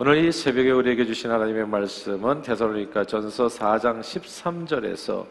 오늘 이 새벽에 우리에게 주신 하나님의 말씀은 데살로니가 전서 4장 13절에서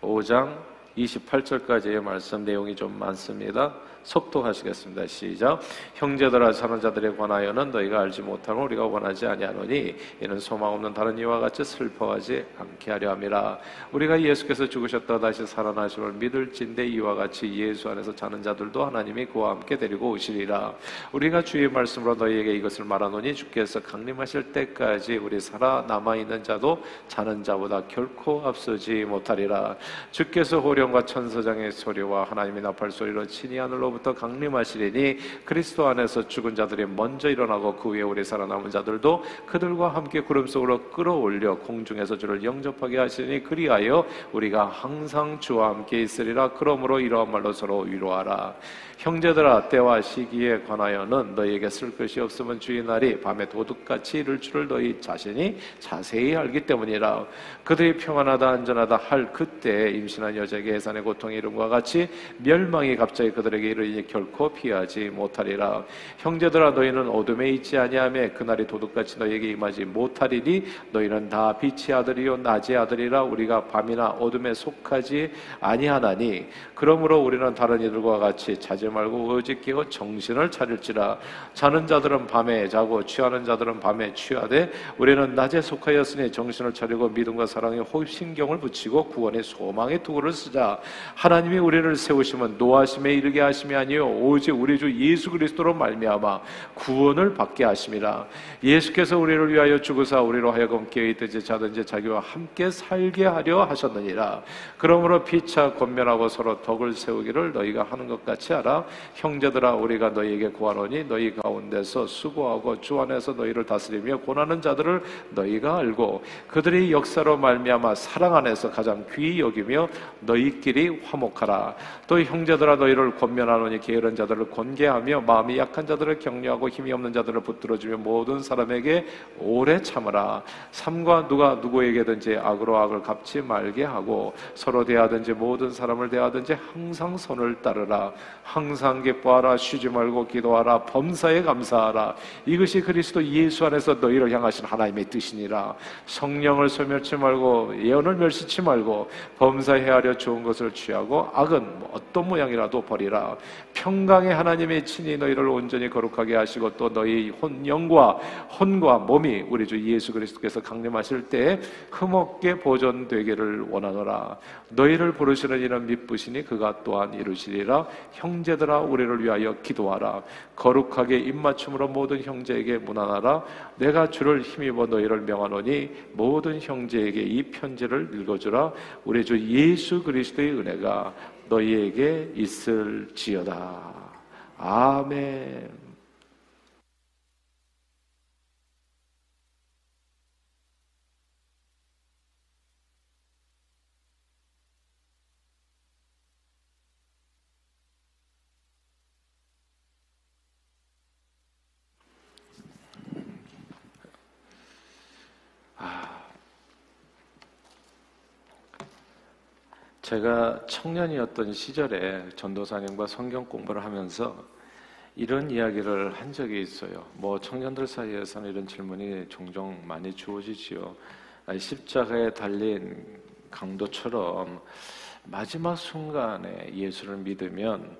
5장 28절까지의 말씀 내용이 좀 많습니다. 속도하시겠습니다. 시작. 형제들아 사는 자들에 관하여는 너희가 알지 못하고 우리가 원하지 아니하노니 이는 소망 없는 다른 이와 같이 슬퍼하지 않게 하려 함이라. 우리가 예수께서 죽으셨다 다시 살아나심을 믿을진대 이와 같이 예수 안에서 자는 자들도 하나님이 그와 함께 데리고 오시리라. 우리가 주의 말씀으로 너희에게 이것을 말하노니 주께서 강림하실 때까지 우리 살아 남아 있는 자도 자는 자보다 결코 앞서지 못하리라. 주께서 호령과 천사장의 소리와 하나님의 나팔 소리로 친히 하늘로 하늘로부터 강림하시리니 그리스도 안에서 죽은 자들이 먼저 일어나고 그 위에 우리 살아남은 자들도 그들과 함께 구름 속으로 끌어올려 공중에서 주를 영접하게 하시니 그리하여 우리가 항상 주와 함께 있으리라. 그러므로 이러한 말로 서로 위로하라. 형제들아 때와 시기에 관하여는 너희에게 쓸 것이 없으면 주의 날이 밤에 도둑같이 이를 줄을 너희 자신이 자세히 알기 때문이라. 그들이 평안하다 안전하다 할 그때 임신한 여자에게 해산의 고통이 이름과 같이 멸망이 갑자기 그들에게 이르 니 결코 피하지 못하리라. 형제들아 너희는 어둠에 있지 아니하며 그날이 도둑같이 너희에게 임하지 못하리니 너희는 다 빛의 아들이요 낮의 아들이라 우리가 밤이나 어둠에 속하지 아니하나니. 그러므로 우리는 다른 이들과 같이 자제 말고 오직 깨어 정신을 차릴지라. 자는 자들은 밤에 자고 취하는 자들은 밤에 취하되 우리는 낮에 속하였으니 정신을 차리고 믿음과 사랑에 호흡 신경을 붙이고 구원의 소망의 투구를 쓰자. 하나님이 우리를 세우시면 노하심에 이르게 하 심이 아니요. 오직 우리 주 예수 그리스도로 말미암아 구원을 받게 하심이라 예수께서 우리를 위하여 죽으사 우리로 하여금 깨어있든지 자든지 자기와 함께 살게 하려 하셨느니라. 그러므로 피차 권면하고 서로 덕을 세우기를 너희가 하는 것 같이 하라. 형제들아 우리가 너희에게 구하노니 너희 가운데서 수고하고 주 안에서 너희를 다스리며 고난하는 자들을 너희가 알고 그들의 역사로 말미암아 사랑 안에서 가장 귀히 여기며 너희끼리 화목하라. 또 형제들아 너희를 권면하 노니 게으른 자들을 권계하며 마음이 약한 자들을 격려하고 힘이 없는 자들을 붙들어주며 모든 사람에게 오래 참으라. 삼과 누가 누구에게든지 악으로 악을 갚지 말게 하고 서로 대하든지 모든 사람을 대하든지 항상 선을 따르라. 항상 기뻐하라. 쉬지 말고 기도하라. 범사에 감사하라. 이것이 그리스도 예수 안에서 너희를 향하신 하나님의 뜻이니라. 성령을 소멸치 말고 예언을 멸시치 말고 범사 헤아려 좋은 것을 취하고 악은 뭐 어떤 모양이라도 버리라 평강의 하나님의 친히 너희를 온전히 거룩하게 하시고 또 너희 혼 영과 혼과 몸이 우리 주 예수 그리스도께서 강림하실 때 흠없게 보존되기를 원하노라. 너희를 부르시는 이는 믿부시니 그가 또한 이루시리라. 형제들 형제들아 우리를 위하여 기도하라. 거룩하게 입맞춤으로 모든 형제에게 문안하라. 내가 주를 힘입어 너희를 명하노니 모든 형제에게 이 편지를 읽어주라. 우리 주 예수 그리스도의 은혜가 너희에게 있을지어다. 아멘 제가 청년이었던 시절에 전도사님과 성경 공부를 하면서 이런 이야기를 한 적이 있어요. 뭐 청년들 사이에서는 이런 질문이 종종 많이 주어지지요. 십자가에 달린 강도처럼 마지막 순간에 예수를 믿으면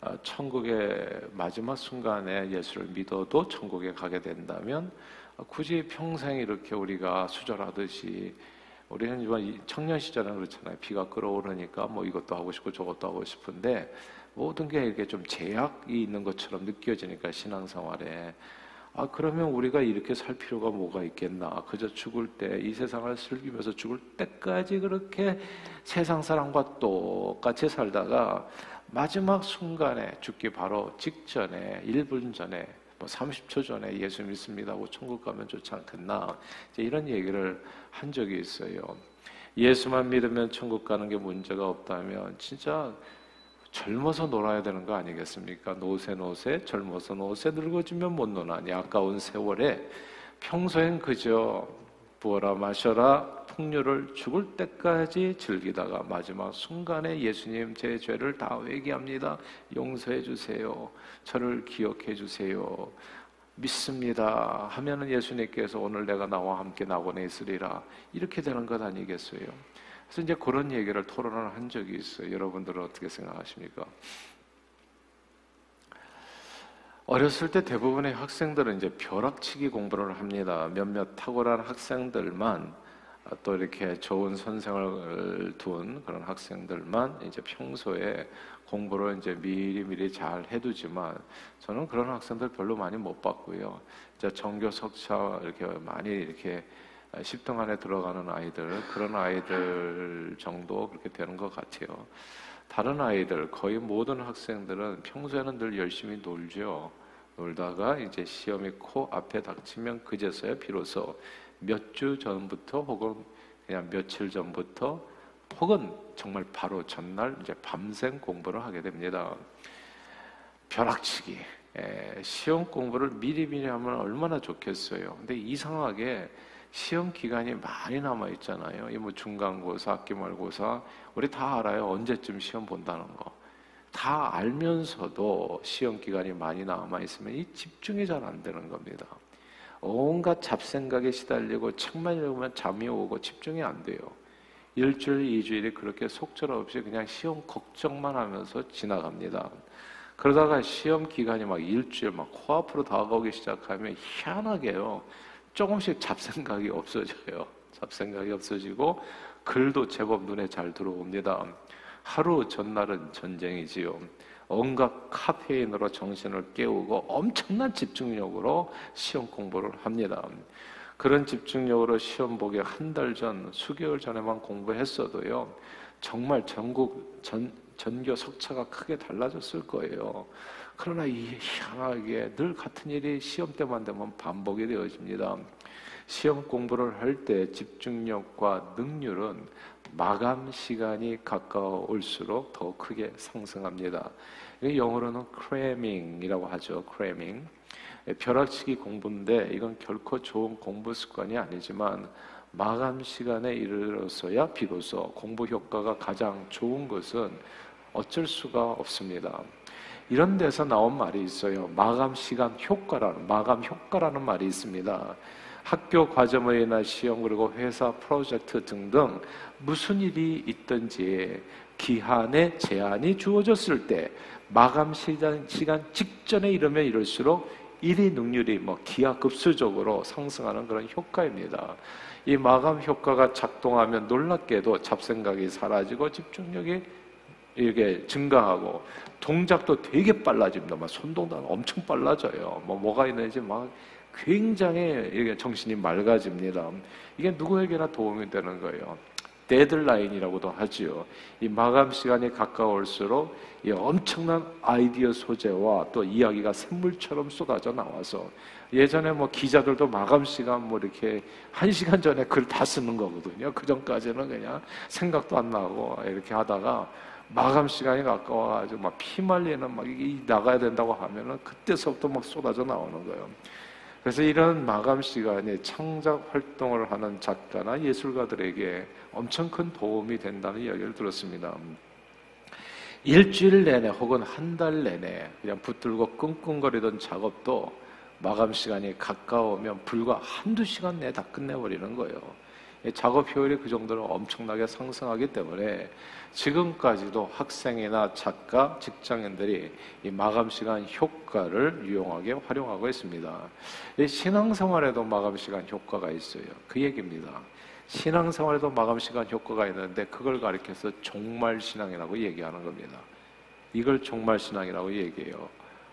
어, 천국의 마지막 순간에 예수를 믿어도 천국에 가게 된다면 굳이 평생 이렇게 우리가 수절하듯이 우리는 이번 청년 시절은 그렇잖아요. 비가 끓어오르니까 뭐 이것도 하고 싶고 저것도 하고 싶은데 모든 게 이렇게 좀 제약이 있는 것처럼 느껴지니까 신앙생활에 아 그러면 우리가 이렇게 살 필요가 뭐가 있겠나? 그저 죽을 때 이 세상을 즐기면서 죽을 때까지 그렇게 세상 사람과 똑같이 살다가 마지막 순간에 죽기 바로 직전에 1분 전에 뭐 30초 전에 예수 믿습니다 하고 천국 가면 좋지 않겠나? 이런 얘기를 한 적이 있어요. 예수만 믿으면 천국 가는 게 문제가 없다면 진짜 젊어서 놀아야 되는 거 아니겠습니까? 노세 노세 젊어서 노세 늙어지면 못 노나니 아까운 세월에 평소엔 그저 부어라 마셔라 풍류를 죽을 때까지 즐기다가 마지막 순간에 예수님 제 죄를 다 회개합니다. 용서해 주세요. 저를 기억해 주세요. 믿습니다 하면은 예수님께서 오늘 내가 나와 함께 낙원에 있으리라 이렇게 되는 것 아니겠어요? 그래서 이제 그런 얘기를 토론을 한 적이 있어요. 여러분들은 어떻게 생각하십니까? 어렸을 때 대부분의 학생들은 이제 벼락치기 공부를 합니다. 몇몇 탁월한 학생들만 또 이렇게 좋은 선생을 둔 그런 학생들만 이제 평소에 공부를 이제 미리 미리 잘 해두지만 저는 그런 학생들 별로 많이 못 봤고요. 이제 전교 석차 이렇게 많이 이렇게 10등 안에 들어가는 아이들 그런 아이들 정도 그렇게 되는 것 같아요. 다른 아이들 거의 모든 학생들은 평소에는 늘 열심히 놀죠. 놀다가 이제 시험이 코 앞에 닥치면 그제서야 비로소 몇 주 전부터 혹은 그냥 며칠 전부터 혹은 정말 바로 전날 이제 밤샘 공부를 하게 됩니다. 벼락치기. 에, 시험 공부를 미리미리 하면 얼마나 좋겠어요. 근데 이상하게 시험 기간이 많이 남아 있잖아요. 이 뭐 중간고사, 학기말고사 우리 다 알아요. 언제쯤 시험 본다는 거. 다 알면서도 시험 기간이 많이 남아 있으면 이 집중이 잘 안 되는 겁니다. 온갖 잡생각에 시달리고 책만 읽으면 잠이 오고 집중이 안 돼요. 일주일, 이주일이 그렇게 속절없이 그냥 시험 걱정만 하면서 지나갑니다. 그러다가 시험 기간이 막 일주일 막 코앞으로 다가오기 시작하면 희한하게요. 조금씩 잡생각이 없어져요. 잡생각이 없어지고 글도 제법 눈에 잘 들어옵니다. 하루 전날은 전쟁이지요. 온갖 카페인으로 정신을 깨우고 엄청난 집중력으로 시험 공부를 합니다. 그런 집중력으로 시험 보기 한 달 전, 수개월 전에만 공부했어도요, 정말 전국 전, 전교 석차가 크게 달라졌을 거예요. 그러나 이 희한하게 늘 같은 일이 시험 때만 되면 반복이 되어집니다. 시험 공부를 할 때 집중력과 능률은 마감 시간이 가까울수록 더 크게 상승합니다. 영어로는 cramming이라고 하죠. cramming. 벼락치기 공부인데 이건 결코 좋은 공부 습관이 아니지만 마감 시간에 이르러서야 비로소 공부 효과가 가장 좋은 것은 어쩔 수가 없습니다. 이런 데서 나온 말이 있어요. 마감 시간 효과라는 마감 효과라는 말이 있습니다. 학교 과제물이나 시험 그리고 회사 프로젝트 등등 무슨 일이 있든지 기한에 제한이 주어졌을 때 마감 시간, 시간 직전에 이르면 이럴수록 일의 능률이 뭐 기하급수적으로 상승하는 그런 효과입니다. 이 마감 효과가 작동하면 놀랍게도 잡생각이 사라지고 집중력이 이게 증가하고 동작도 되게 빨라집니다. 막 손동작 엄청 빨라져요. 뭐 뭐가 있는지 막 굉장히 정신이 맑아집니다. 이게 누구에게나 도움이 되는 거예요. 데드라인이라고도 하지요. 이 마감 시간이 가까울수록 이 엄청난 아이디어 소재와 또 이야기가 샘물처럼 쏟아져 나와서 예전에 뭐 기자들도 마감 시간 뭐 이렇게 한 시간 전에 글 다 쓰는 거거든요. 그 전까지는 그냥 생각도 안 나고 이렇게 하다가 마감 시간이 가까워가지고 막 피말리는 막 나가야 된다고 하면은 그때서부터 막 쏟아져 나오는 거예요. 그래서 이런 마감 시간에 창작 활동을 하는 작가나 예술가들에게 엄청 큰 도움이 된다는 이야기를 들었습니다. 일주일 내내 혹은 한 달 내내 그냥 붙들고 끙끙거리던 작업도 마감 시간이 가까우면 불과 한두 시간 내에 다 끝내버리는 거예요. 작업 효율이 그 정도로 엄청나게 상승하기 때문에 지금까지도 학생이나 작가, 직장인들이 이 마감 시간 효과를 유용하게 활용하고 있습니다. 신앙생활에도 마감 시간 효과가 있어요. 그 얘기입니다. 신앙생활에도 마감 시간 효과가 있는데 그걸 가리켜서 종말 신앙이라고 얘기하는 겁니다. 이걸 종말 신앙이라고 얘기해요.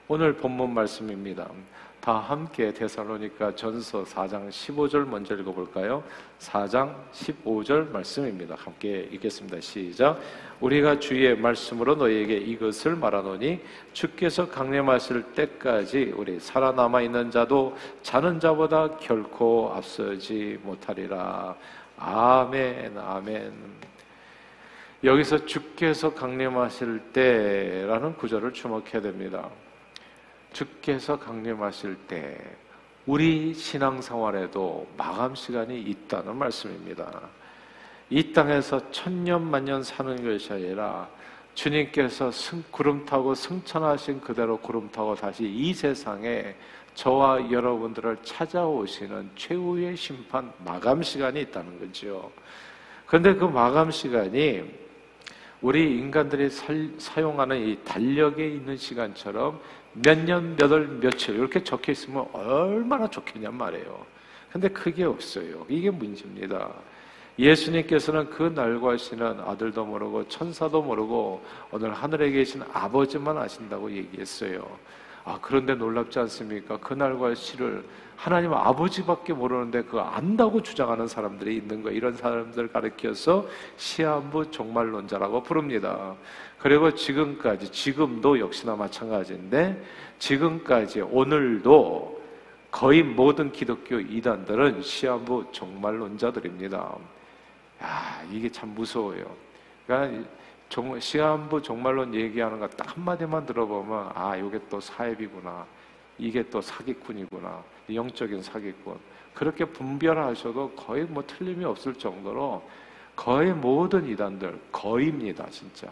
오늘 본문 말씀입니다. 다 함께 데살로니가 전서 4장 15절 먼저 읽어볼까요? 4장 15절 말씀입니다. 함께 읽겠습니다. 시작. 우리가 주의 말씀으로 너희에게 이것을 말하노니 주께서 강림하실 때까지 우리 살아남아 있는 자도 자는 자보다 결코 앞서지 못하리라. 아멘, 아멘. 여기서 주께서 강림하실 때라는 구절을 주목해야 됩니다. 주께서 강림하실 때 우리 신앙생활에도 마감 시간이 있다는 말씀입니다. 이 땅에서 천년 만년 사는 것이 아니라 주님께서 승, 구름 타고 승천하신 그대로 구름 타고 다시 이 세상에 저와 여러분들을 찾아오시는 최후의 심판 마감 시간이 있다는 거죠. 그런데 그 마감 시간이 우리 인간들이 살, 사용하는 이 달력에 있는 시간처럼 몇 년, 몇 월, 며칠 이렇게 적혀 있으면 얼마나 좋겠냔 말이에요. 근데 그게 없어요. 이게 문제입니다. 예수님께서는 그 날과 시는 아들도 모르고 천사도 모르고 오늘 하늘에 계신 아버지만 아신다고 얘기했어요. 아, 그런데 놀랍지 않습니까? 그날과 시를 하나님 아버지밖에 모르는데 그거 안다고 주장하는 사람들이 있는 거예요. 이런 사람들 가르켜서 시한부 종말론자라고 부릅니다. 그리고 지금까지, 지금도 역시나 마찬가지인데, 지금까지, 오늘도 거의 모든 기독교 이단들은 시한부 종말론자들입니다. 야, 이게 참 무서워요. 그러니까 정, 시한부 종말론 얘기하는 거 딱 한마디만 들어보면 아, 이게 또 사회비구나. 이게 또 사기꾼이구나. 영적인 사기꾼. 그렇게 분별하셔도 거의 뭐 틀림이 없을 정도로 거의 모든 이단들 거의입니다, 진짜.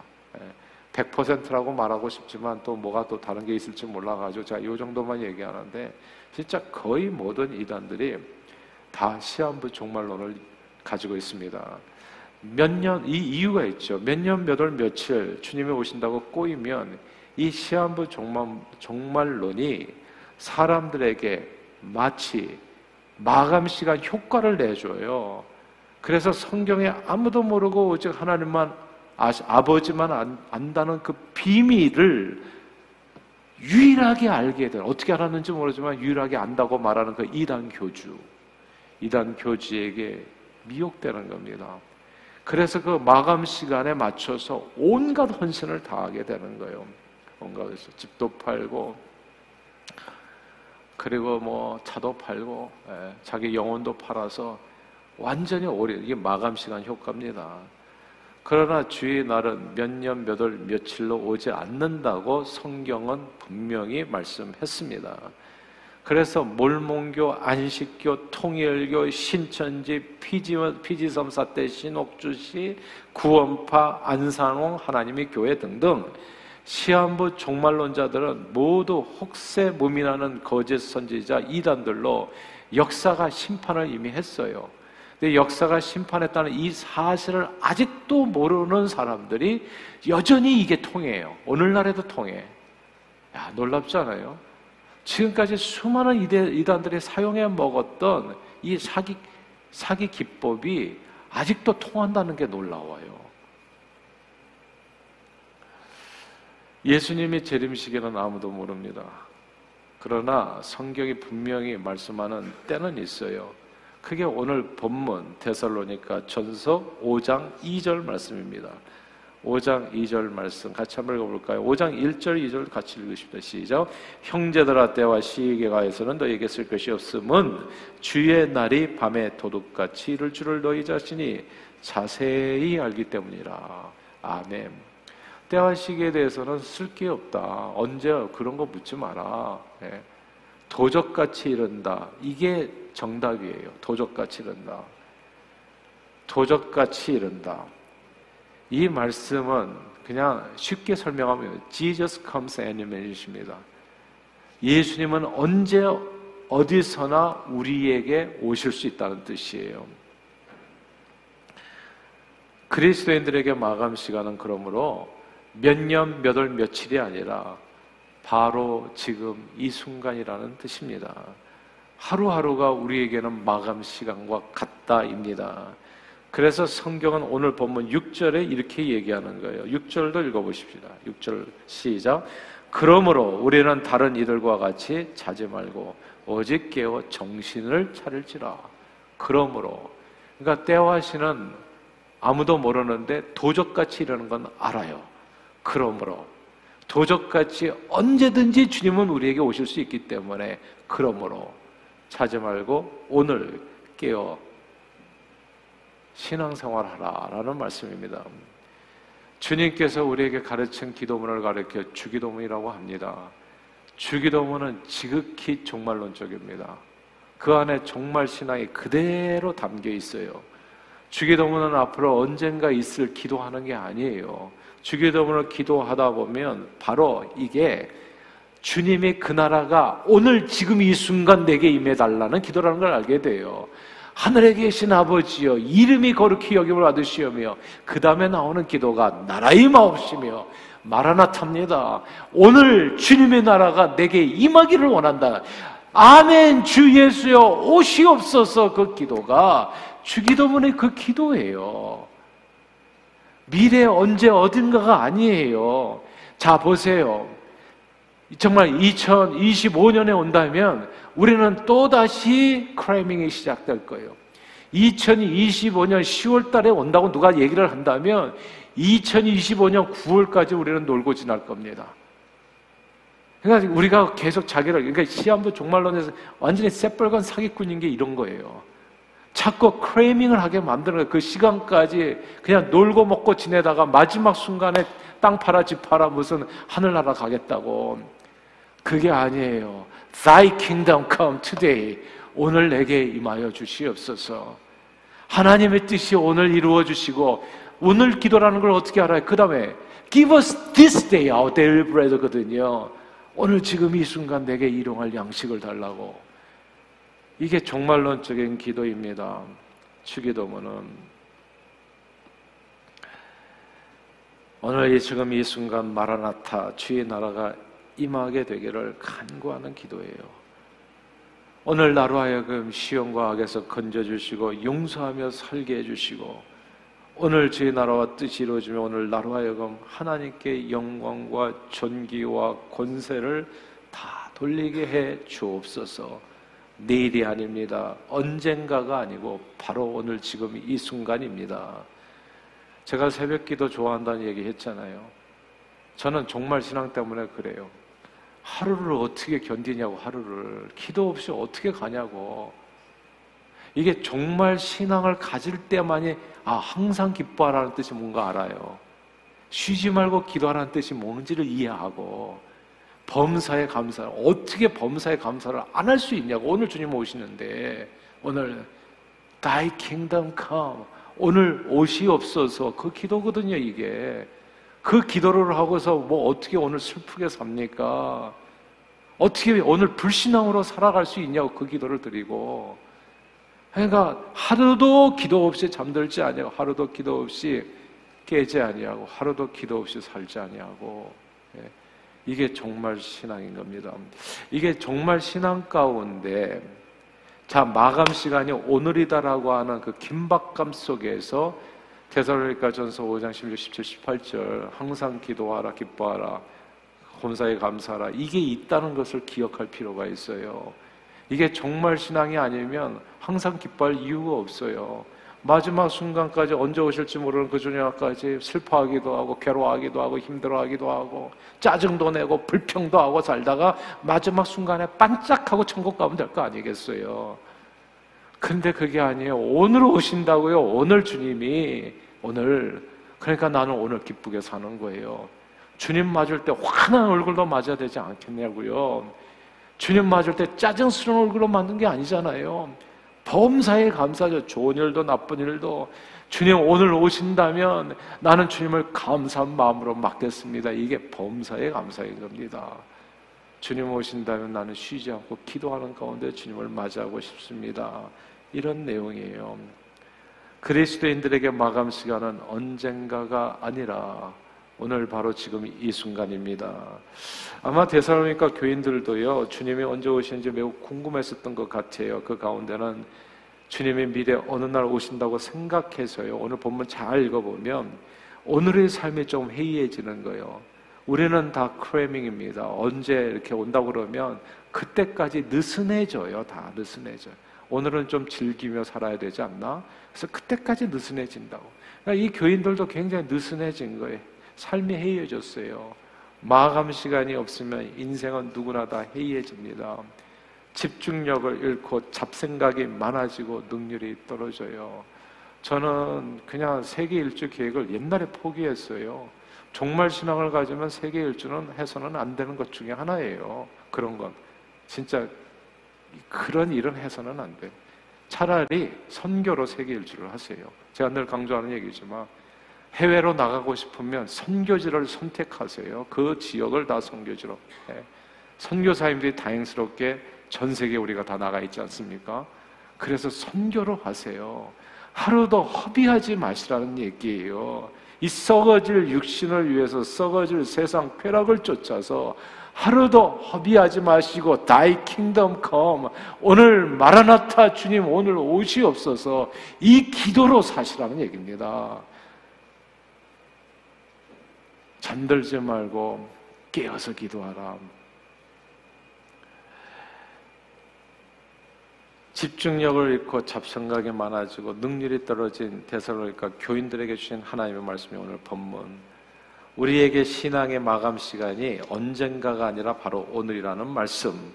100%라고 예. 말하고 싶지만 또 뭐가 또 다른 게 있을지 몰라가지고 제가 이 정도만 얘기하는데 진짜 거의 모든 이단들이 다 시한부 종말론을 가지고 있습니다. 몇 년, 이 이유가 있죠. 몇 년, 몇 월, 며칠 주님이 오신다고 꼬이면 이 시한부 종말, 종말론이 사람들에게 마치 마감 시간 효과를 내줘요. 그래서 성경에 아무도 모르고 오직 하나님만 아시, 아버지만 안, 안다는 그 비밀을 유일하게 알게 된 어떻게 알았는지 모르지만 유일하게 안다고 말하는 그 이단 교주 이단 교주에게 미혹되는 겁니다. 그래서 그 마감 시간에 맞춰서 온갖 헌신을 다하게 되는 거예요. 온갖 집도 팔고 그리고 뭐 차도 팔고 예, 자기 영혼도 팔아서 완전히 오래 이게 마감 시간 효과입니다. 그러나 주의 날은 몇 년, 몇 월, 며칠로 오지 않는다고 성경은 분명히 말씀했습니다. 그래서 몰몬교, 안식교, 통일교, 신천지, 피지, 피지섬 사태, 신옥주시, 구원파, 안산홍, 하나님의 교회 등등 시한부 종말론자들은 모두 혹세 무민하는 거짓 선지자 이단들로 역사가 심판을 이미 했어요. 근데 역사가 심판했다는 이 사실을 아직도 모르는 사람들이 여전히 이게 통해요. 오늘날에도 통해. 야, 놀랍지 않아요? 지금까지 수많은 이단들이 사용해 먹었던 이 사기, 사기 기법이 아직도 통한다는 게 놀라워요. 예수님이 재림시기는 아무도 모릅니다. 그러나 성경이 분명히 말씀하는 때는 있어요. 그게 오늘 본문 데살로니가 전서 5장 2절 말씀입니다. 5장 2절 말씀 같이 한번 읽어볼까요? 5장 1절 2절 같이 읽으십니다. 시작. 형제들아 때와 시기에 가해서는 너에게 쓸 것이 없음은 주의 날이 밤에 도둑같이 이를 줄을 너희 자신이 자세히 알기 때문이라. 아멘. 때와 시기에 대해서는 쓸 게 없다. 언제 그런 거 묻지 마라. 네. 도적같이 이른다. 이게 정답이에요. 도적같이 이른다. 도적같이 이른다. 이 말씀은 그냥 쉽게 설명하면 Jesus comes any minute입니다. 예수님은 언제 어디서나 우리에게 오실 수 있다는 뜻이에요. 그리스도인들에게 마감 시간은 그러므로 몇 년, 몇 월, 며칠이 아니라 바로 지금 이 순간이라는 뜻입니다. 하루하루가 우리에게는 마감 시간과 같다입니다. 그래서 성경은 오늘 본문 6절에 이렇게 얘기하는 거예요. 6절도 읽어보십시다. 6절 시작. 그러므로 우리는 다른 이들과 같이 자지 말고 오직 깨어 정신을 차릴지라. 그러므로 그러니까 때와 시는 아무도 모르는데 도적같이 이러는 건 알아요. 그러므로 도적같이 언제든지 주님은 우리에게 오실 수 있기 때문에 그러므로 자지 말고 오늘 깨어 신앙생활 하라라는 말씀입니다. 주님께서 우리에게 가르친 기도문을 가르쳐 주기도문이라고 합니다. 주기도문은 지극히 종말론적입니다. 그 안에 종말 신앙이 그대로 담겨 있어요. 주기도문은 앞으로 언젠가 있을 기도하는 게 아니에요. 주기도문을 기도하다 보면 바로 이게 주님의 그 나라가 오늘 지금 이 순간 내게 임해달라는 기도라는 걸 알게 돼요. 하늘에 계신 아버지여 이름이 거룩히 여김을 받으시오며 그 다음에 나오는 기도가 나라의 마옵시며 마라나탑니다. 오늘 주님의 나라가 내게 임하기를 원한다. 아멘 주 예수여 오시옵소서 그 기도가 주기도문의 그 기도예요. 미래 언제 어딘가가 아니에요. 자 보세요. 정말 2025년에 온다면 우리는 또다시 크라이밍이 시작될 거예요. 2025년 10월 달에 온다고 누가 얘기를 한다면 2025년 9월까지 우리는 놀고 지날 겁니다. 그러니까 우리가 계속 자기를, 그러니까 시한부 종말론에서 완전히 새빨간 사기꾼인 게 이런 거예요. 자꾸 크레이밍을 하게 만드는 거예요. 그 시간까지 그냥 놀고 먹고 지내다가 마지막 순간에 땅 팔아 집 팔아 무슨 하늘나라 가겠다고. 그게 아니에요. Thy kingdom come today. 오늘 내게 임하여 주시옵소서. 하나님의 뜻이 오늘 이루어 주시고 오늘 기도라는 걸 어떻게 알아요? 그 다음에 Give us this day our daily bread거든요. 오늘 지금 이 순간 내게 일용할 양식을 달라고. 이게 종말론적인 기도입니다. 주기도문은 오늘 이 지금 이 순간 마라나타 주의 나라가 임하게 되기를 간구하는 기도예요. 오늘 나로 하여금 시험과 악에서 건져주시고 용서하며 살게 해주시고 오늘 주의 나라와 뜻이 이루어지며 오늘 나로 하여금 하나님께 영광과 존귀와 권세를 다 돌리게 해 주옵소서. 내일이 아닙니다. 언젠가가 아니고 바로 오늘 지금 이 순간입니다. 제가 새벽 기도 좋아한다는 얘기 했잖아요. 저는 정말 신앙 때문에 그래요. 하루를 어떻게 견디냐고, 하루를. 기도 없이 어떻게 가냐고. 이게 정말 신앙을 가질 때만이 아 항상 기뻐하라는 뜻이 뭔가 알아요. 쉬지 말고 기도하라는 뜻이 뭔지를 이해하고 범사에 감사 어떻게 범사에 감사를 안 할 수 있냐고 오늘 주님 오시는데 오늘 Thy Kingdom Come 오늘 옷이 없어서 그 기도거든요 이게 그 기도를 하고서 뭐 어떻게 오늘 슬프게 삽니까? 어떻게 오늘 불신앙으로 살아갈 수 있냐고 그 기도를 드리고 그러니까 하루도 기도 없이 잠들지 아니하고 하루도 기도 없이 깨지 아니하고 하루도 기도 없이 살지 아니하고 예. 이게 정말 신앙인 겁니다. 이게 정말 신앙 가운데 자 마감 시간이 오늘이다라고 하는 그 긴박감 속에서 대사로니까전서 5장 16, 17, 18절 항상 기도하라 기뻐하라 혼사에 감사하라 이게 있다는 것을 기억할 필요가 있어요. 이게 정말 신앙이 아니면 항상 기뻐할 이유가 없어요. 마지막 순간까지 언제 오실지 모르는 그 저녁까지 슬퍼하기도 하고 괴로워하기도 하고 힘들어하기도 하고 짜증도 내고 불평도 하고 살다가 마지막 순간에 반짝하고 천국 가면 될 거 아니겠어요. 근데 그게 아니에요. 오늘 오신다고요. 오늘 주님이 오늘 그러니까 나는 오늘 기쁘게 사는 거예요. 주님 맞을 때 환한 얼굴도 맞아야 되지 않겠냐고요. 주님 맞을 때 짜증스러운 얼굴로 만든 게 아니잖아요. 범사에 감사하죠. 좋은 일도 나쁜 일도. 주님 오늘 오신다면 나는 주님을 감사한 마음으로 맡겠습니다. 이게 범사에 감사인 겁니다. 주님 오신다면 나는 쉬지 않고 기도하는 가운데 주님을 맞이하고 싶습니다. 이런 내용이에요. 그리스도인들에게 마감 시간은 언젠가가 아니라 오늘 바로 지금 이 순간입니다. 아마 대사로니까 교인들도요, 주님이 언제 오시는지 매우 궁금했었던 것 같아요. 그 가운데는 주님의 미래 어느 날 오신다고 생각해서요. 오늘 본문 잘 읽어보면 오늘의 삶이 좀 해이해지는 거예요. 우리는 다 크래밍입니다. 언제 이렇게 온다고 그러면 그때까지 느슨해져요. 다 느슨해져요. 오늘은 좀 즐기며 살아야 되지 않나? 그래서 그때까지 느슨해진다고. 그러니까 이 교인들도 굉장히 느슨해진 거예요. 삶이 해이해졌어요. 마감 시간이 없으면 인생은 누구나 다 해이해집니다. 집중력을 잃고 잡생각이 많아지고 능률이 떨어져요. 저는 그냥 세계 일주 계획을 옛날에 포기했어요. 종말 신앙을 가지면 세계 일주는 해서는 안 되는 것 중에 하나예요. 그런 건 진짜 그런 일은 해서는 안 돼. 차라리 선교로 세계 일주를 하세요. 제가 늘 강조하는 얘기지만 해외로 나가고 싶으면 선교지를 선택하세요. 그 지역을 다 선교지로. 해. 선교사님들이 다행스럽게 전 세계 우리가 다 나가 있지 않습니까? 그래서 선교로 하세요. 하루도 허비하지 마시라는 얘기예요. 이 썩어질 육신을 위해서 썩어질 세상 쾌락을 쫓아서 하루도 허비하지 마시고 Thy kingdom come 오늘 마라나타 주님 오늘 오시옵소서 이 기도로 사시라는 얘기입니다. 잠들지 말고 깨어서 기도하라. 집중력을 잃고 잡생각이 많아지고 능률이 떨어진 대사로니까 교인들에게 주신 하나님의 말씀이 오늘 본문. 우리에게 신앙의 마감 시간이 언젠가가 아니라 바로 오늘이라는 말씀.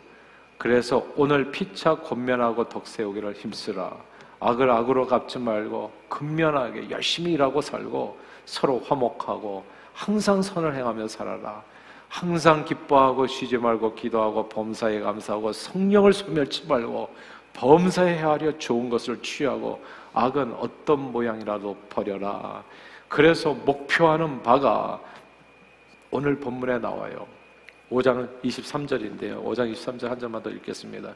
그래서 오늘 피차 권면하고 덕세우기를 힘쓰라. 악을 악으로 갚지 말고 근면하게 열심히 일하고 살고 서로 화목하고 항상 선을 행하며 살아라. 항상 기뻐하고 쉬지 말고 기도하고 범사에 감사하고 성령을 소멸치 말고 범사에 헤아려 좋은 것을 취하고 악은 어떤 모양이라도 버려라. 그래서 목표하는 바가 오늘 본문에 나와요. 5장 23절인데요. 5장 23절 한 절만 더 읽겠습니다.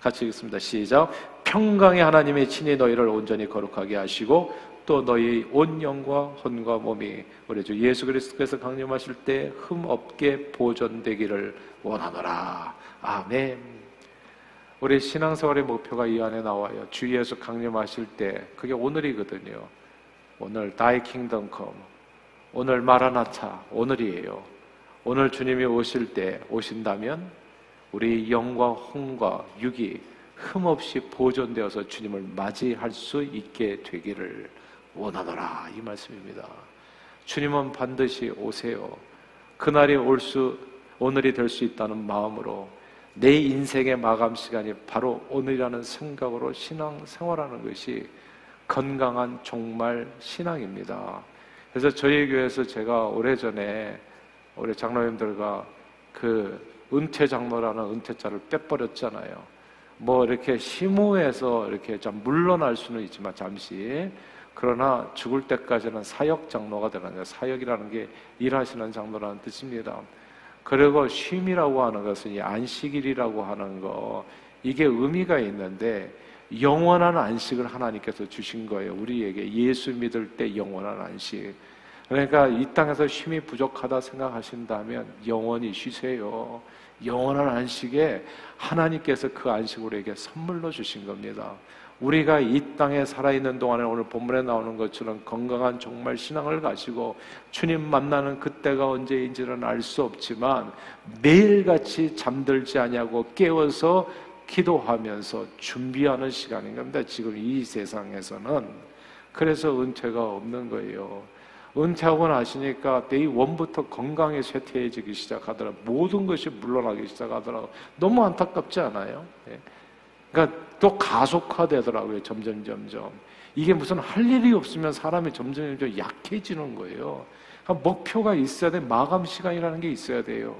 같이 읽습니다. 시작. 평강의 하나님의 친히 너희를 온전히 거룩하게 하시고 또 너희 온 영과 혼과 몸이 우리 주 예수 그리스도께서 강림하실 때 흠 없게 보존되기를 원하노라. 아멘. 우리 신앙생활의 목표가 이 안에 나와요. 주 예수 강림하실 때 그게 오늘이거든요. 오늘 Thy kingdom come. 오늘 마라나타 오늘이에요. 오늘 주님이 오실 때 오신다면 우리 영과 혼과 육이 흠없이 보존되어서 주님을 맞이할 수 있게 되기를 원하노라 이 말씀입니다. 주님은 반드시 오세요. 그날이 올 수 오늘이 될 수 있다는 마음으로 내 인생의 마감 시간이 바로 오늘이라는 생각으로 신앙 생활하는 것이 건강한 종말 신앙입니다. 그래서 저희 교회에서 제가 오래전에 우리 장로님들과 그 은퇴 장로라는 은퇴자를 빼버렸잖아요. 뭐 이렇게 심우에서 이렇게 좀 물러날 수는 있지만 잠시 그러나 죽을 때까지는 사역 장로가 되는 사역이라는 게 일하시는 장로라는 뜻입니다. 그리고 쉼이라고 하는 것은 이 안식일이라고 하는 거 이게 의미가 있는데 영원한 안식을 하나님께서 주신 거예요. 우리에게 예수 믿을 때 영원한 안식. 그러니까 이 땅에서 쉼이 부족하다 생각하신다면 영원히 쉬세요. 영원한 안식에 하나님께서 그 안식을 우리에게 선물로 주신 겁니다. 우리가 이 땅에 살아있는 동안에 오늘 본문에 나오는 것처럼 건강한 정말 신앙을 가지고 주님 만나는 그때가 언제인지는 알 수 없지만 매일같이 잠들지 아니하고 깨어서 기도하면서 준비하는 시간인 겁니다. 지금 이 세상에서는 그래서 은퇴가 없는 거예요. 은퇴하고 나시니까 day one부터 건강이 쇠퇴해지기 시작하더라. 모든 것이 물러나기 시작하더라고. 너무 안타깝지 않아요? 예. 그러니까 또 가속화되더라고요. 점점 점점. 이게 무슨 할 일이 없으면 사람이 점점 점점 약해지는 거예요. 그러니까 목표가 있어야 돼. 마감 시간이라는 게 있어야 돼요.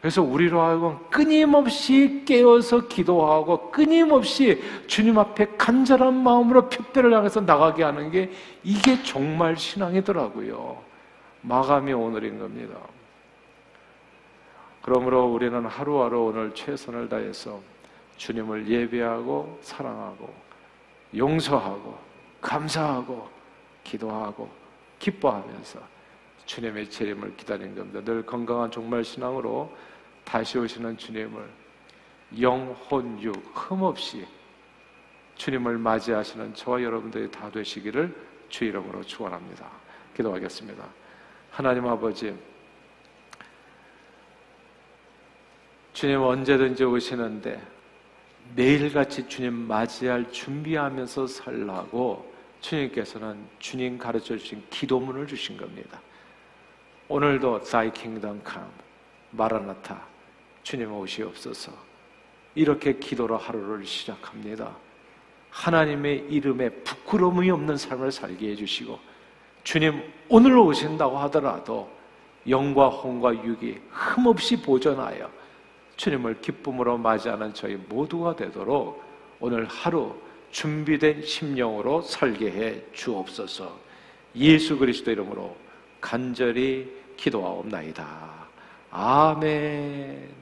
그래서 우리로 하여금 끊임없이 깨어서 기도하고 끊임없이 주님 앞에 간절한 마음으로 표대를 향해서 나가게 하는 게 이게 정말 신앙이더라고요. 마감이 오늘인 겁니다. 그러므로 우리는 하루하루 오늘 최선을 다해서 주님을 예배하고 사랑하고 용서하고 감사하고 기도하고 기뻐하면서 주님의 재림을 기다리는 겁니다. 늘 건강한 종말 신앙으로 다시 오시는 주님을 영혼육 흠없이 주님을 맞이하시는 저와 여러분들이 다 되시기를 주 이름으로 축원합니다. 기도하겠습니다. 하나님 아버지 주님 언제든지 오시는데 매일같이 주님 맞이할 준비하면서 살라고 주님께서는 주님 가르쳐 주신 기도문을 주신 겁니다. 오늘도 Thy Kingdom Come, 마라나타, 주님 오시옵소서. 이렇게 기도로 하루를 시작합니다. 하나님의 이름에 부끄러움이 없는 삶을 살게 해주시고, 주님 오늘 오신다고 하더라도 영과 혼과 육이 흠없이 보존하여 주님을 기쁨으로 맞이하는 저희 모두가 되도록 오늘 하루 준비된 심령으로 살게 해 주옵소서. 예수 그리스도 이름으로 간절히 기도하옵나이다. 아멘.